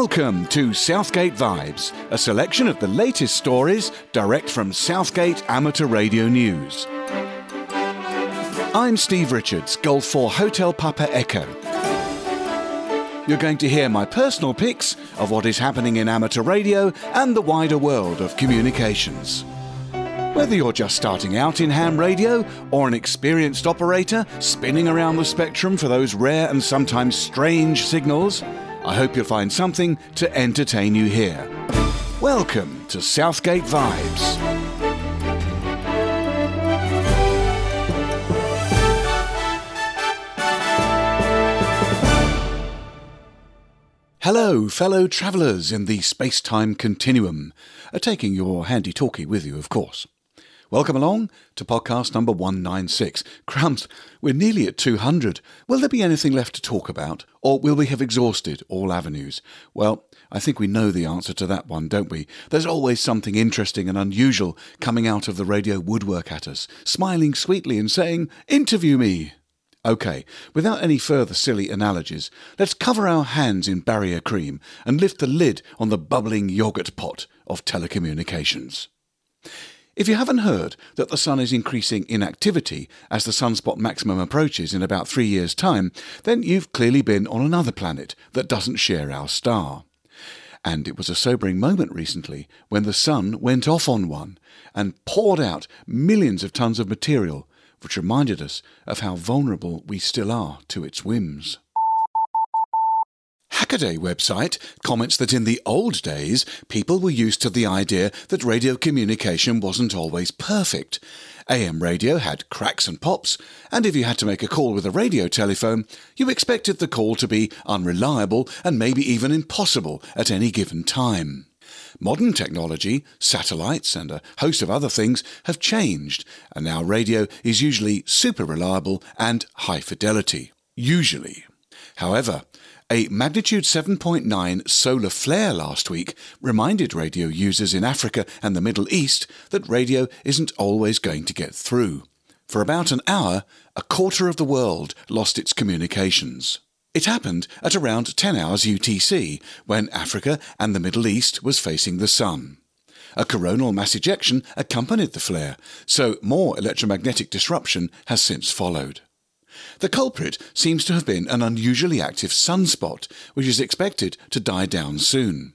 Welcome to Southgate Vibes, a selection of the latest stories direct from Southgate Amateur Radio News. I'm Steve Richards, Golf 4 Hotel Papa Echo. You're going to hear my personal picks of what is happening in amateur radio and the wider world of communications. Whether you're just starting out in ham radio or an experienced operator spinning around the spectrum for those rare and sometimes strange signals, I hope you'll find something to entertain you here. Welcome to Southgate Vibes. Hello, fellow travellers in the space time continuum, uh, taking your handy talkie with you, of course. Welcome along to podcast number 196. Crumbs, we're nearly at 200. Will there be anything left to talk about, or will we have exhausted all avenues? Well, I think we know the answer to that one, don't we? There's always something interesting and unusual coming out of the radio woodwork at us, smiling sweetly and saying, Interview me! OK, without any further silly analogies, let's cover our hands in barrier cream and lift the lid on the bubbling yoghurt pot of telecommunications. If you haven't heard that the Sun is increasing in activity as the sunspot maximum approaches in about three years' time, then you've clearly been on another planet that doesn't share our star. And it was a sobering moment recently when the Sun went off on one and poured out millions of tons of material, which reminded us of how vulnerable we still are to its whims. Hackaday website comments that in the old days, people were used to the idea that radio communication wasn't always perfect. AM radio had cracks and pops, and if you had to make a call with a radio telephone, you expected the call to be unreliable and maybe even impossible at any given time. Modern technology, satellites, and a host of other things have changed, and now radio is usually super reliable and high fidelity. Usually. However, a magnitude 7.9 solar flare last week reminded radio users in Africa and the Middle East that radio isn't always going to get through. For about an hour, a quarter of the world lost its communications. It happened at around 10 hours UTC, when Africa and the Middle East was facing the sun. A coronal mass ejection accompanied the flare, so more electromagnetic disruption has since followed. The culprit seems to have been an unusually active sunspot, which is expected to die down soon.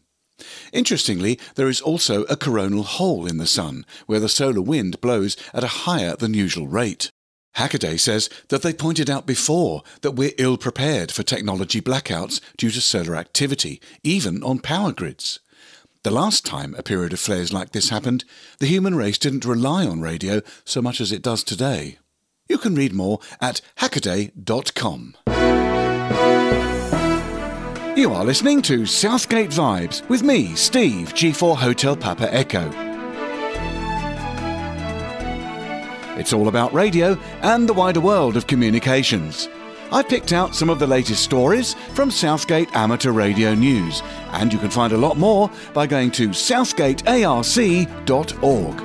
Interestingly, there is also a coronal hole in the Sun, where the solar wind blows at a higher than usual rate. Hackaday says that they pointed out before that we're ill prepared for technology blackouts due to solar activity, even on power grids. The last time a period of flares like this happened, the human race didn't rely on radio so much as it does today. You can read more at hackaday.com. You are listening to Southgate Vibes with me, Steve, G4 Hotel Papa Echo. It's all about radio and the wider world of communications. I picked out some of the latest stories from Southgate Amateur Radio News, and you can find a lot more by going to southgatearc.org.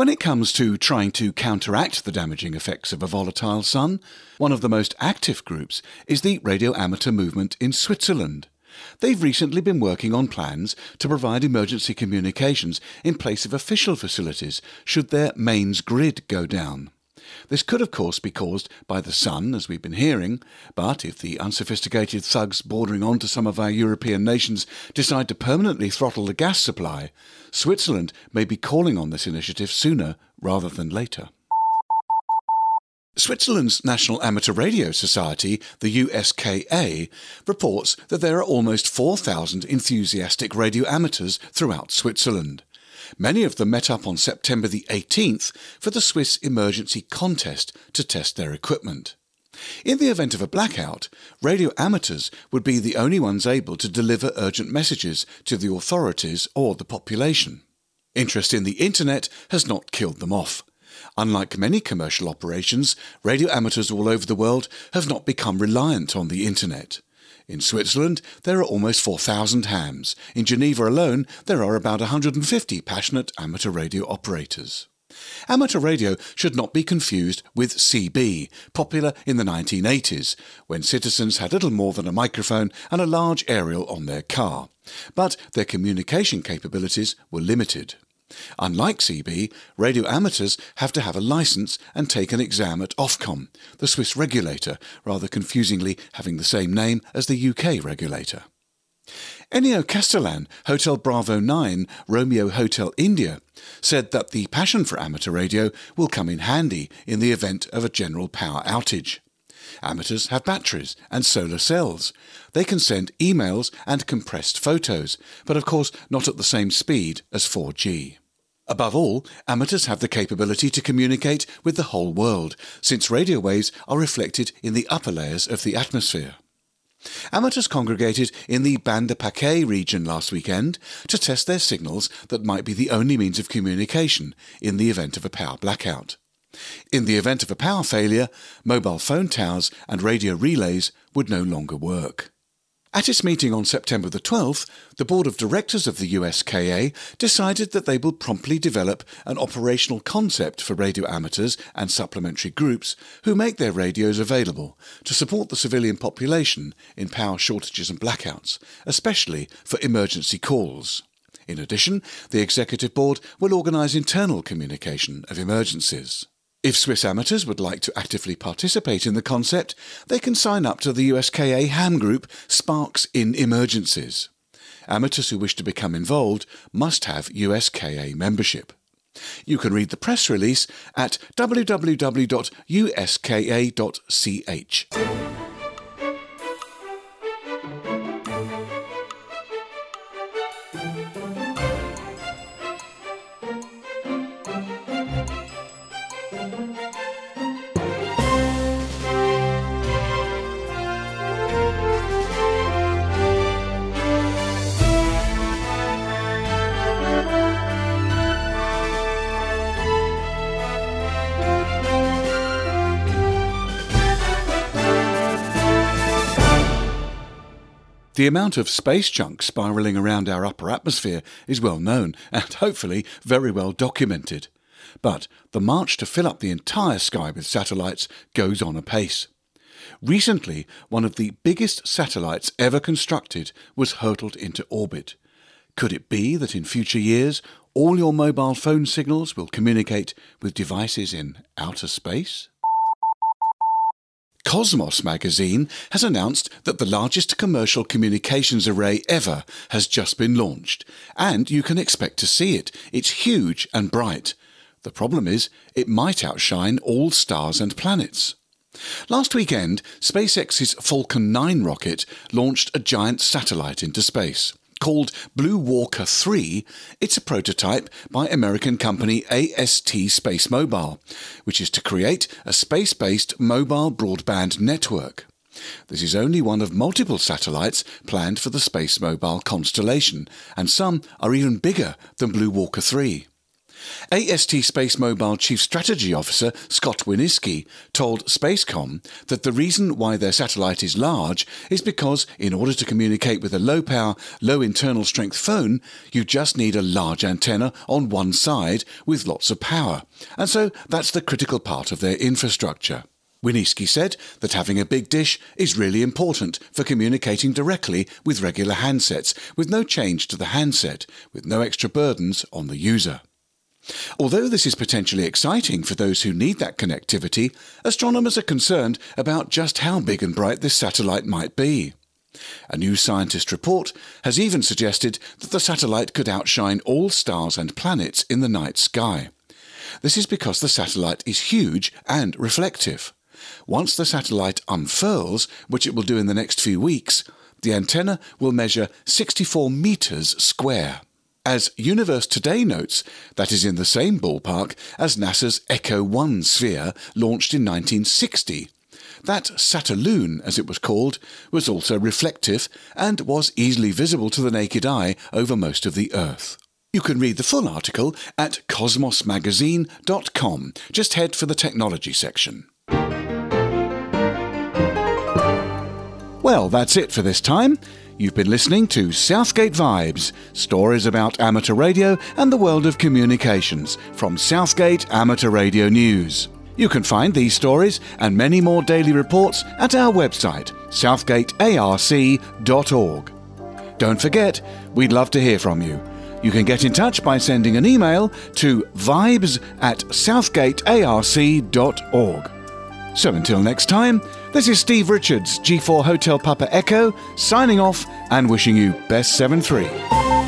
When it comes to trying to counteract the damaging effects of a volatile sun, one of the most active groups is the radio amateur movement in Switzerland. They've recently been working on plans to provide emergency communications in place of official facilities should their mains grid go down. This could, of course, be caused by the sun, as we've been hearing, but if the unsophisticated thugs bordering on to some of our European nations decide to permanently throttle the gas supply, Switzerland may be calling on this initiative sooner rather than later. Switzerland's National Amateur Radio Society, the USKA, reports that there are almost 4,000 enthusiastic radio amateurs throughout Switzerland. Many of them met up on September the 18th for the Swiss Emergency Contest to test their equipment. In the event of a blackout, radio amateurs would be the only ones able to deliver urgent messages to the authorities or the population. Interest in the internet has not killed them off. Unlike many commercial operations, radio amateurs all over the world have not become reliant on the internet. In Switzerland, there are almost 4,000 hams. In Geneva alone, there are about 150 passionate amateur radio operators. Amateur radio should not be confused with CB, popular in the 1980s, when citizens had little more than a microphone and a large aerial on their car. But their communication capabilities were limited. Unlike CB, radio amateurs have to have a license and take an exam at Ofcom, the Swiss regulator, rather confusingly having the same name as the UK regulator. Ennio Castellan, Hotel Bravo 9, Romeo Hotel India, said that the passion for amateur radio will come in handy in the event of a general power outage. Amateurs have batteries and solar cells. They can send emails and compressed photos, but of course not at the same speed as 4G. Above all, amateurs have the capability to communicate with the whole world, since radio waves are reflected in the upper layers of the atmosphere. Amateurs congregated in the Banda Paquet region last weekend to test their signals that might be the only means of communication in the event of a power blackout. In the event of a power failure, mobile phone towers and radio relays would no longer work. At its meeting on September the 12th, the board of directors of the USKA decided that they will promptly develop an operational concept for radio amateurs and supplementary groups who make their radios available to support the civilian population in power shortages and blackouts, especially for emergency calls. In addition, the executive board will organise internal communication of emergencies. If Swiss amateurs would like to actively participate in the concept, they can sign up to the USKA ham group Sparks in Emergencies. Amateurs who wish to become involved must have USKA membership. You can read the press release at www.uska.ch. The amount of space junk spiralling around our upper atmosphere is well known and hopefully very well documented. But the march to fill up the entire sky with satellites goes on apace. Recently, one of the biggest satellites ever constructed was hurtled into orbit. Could it be that in future years all your mobile phone signals will communicate with devices in outer space? Cosmos magazine has announced that the largest commercial communications array ever has just been launched, and you can expect to see it. It's huge and bright. The problem is, it might outshine all stars and planets. Last weekend, SpaceX's Falcon 9 rocket launched a giant satellite into space. Called Blue Walker 3, it's a prototype by American company AST Space Mobile, which is to create a space based mobile broadband network. This is only one of multiple satellites planned for the Space Mobile constellation, and some are even bigger than Blue Walker 3. AST Space Mobile Chief Strategy Officer Scott Wisniewski told Spacecom that the reason why their satellite is large is because, in order to communicate with a low power, low internal strength phone, you just need a large antenna on one side with lots of power. And so that's the critical part of their infrastructure. Wisniewski said that having a big dish is really important for communicating directly with regular handsets, with no change to the handset, with no extra burdens on the user. Although this is potentially exciting for those who need that connectivity, astronomers are concerned about just how big and bright this satellite might be. A new scientist report has even suggested that the satellite could outshine all stars and planets in the night sky. This is because the satellite is huge and reflective. Once the satellite unfurls, which it will do in the next few weeks, the antenna will measure 64 metres square. As Universe Today notes, that is in the same ballpark as NASA's Echo 1 sphere launched in 1960. That Satelloon, as it was called, was also reflective and was easily visible to the naked eye over most of the Earth. You can read the full article at cosmosmagazine.com. Just head for the technology section. Well, that's it for this time. You've been listening to Southgate Vibes, stories about amateur radio and the world of communications from Southgate Amateur Radio News. You can find these stories and many more daily reports at our website, southgatearc.org. Don't forget, we'd love to hear from you. You can get in touch by sending an email to vibes at southgatearc.org. So until next time, this is Steve Richards, G4 Hotel Papa Echo, signing off and wishing you best 7 3.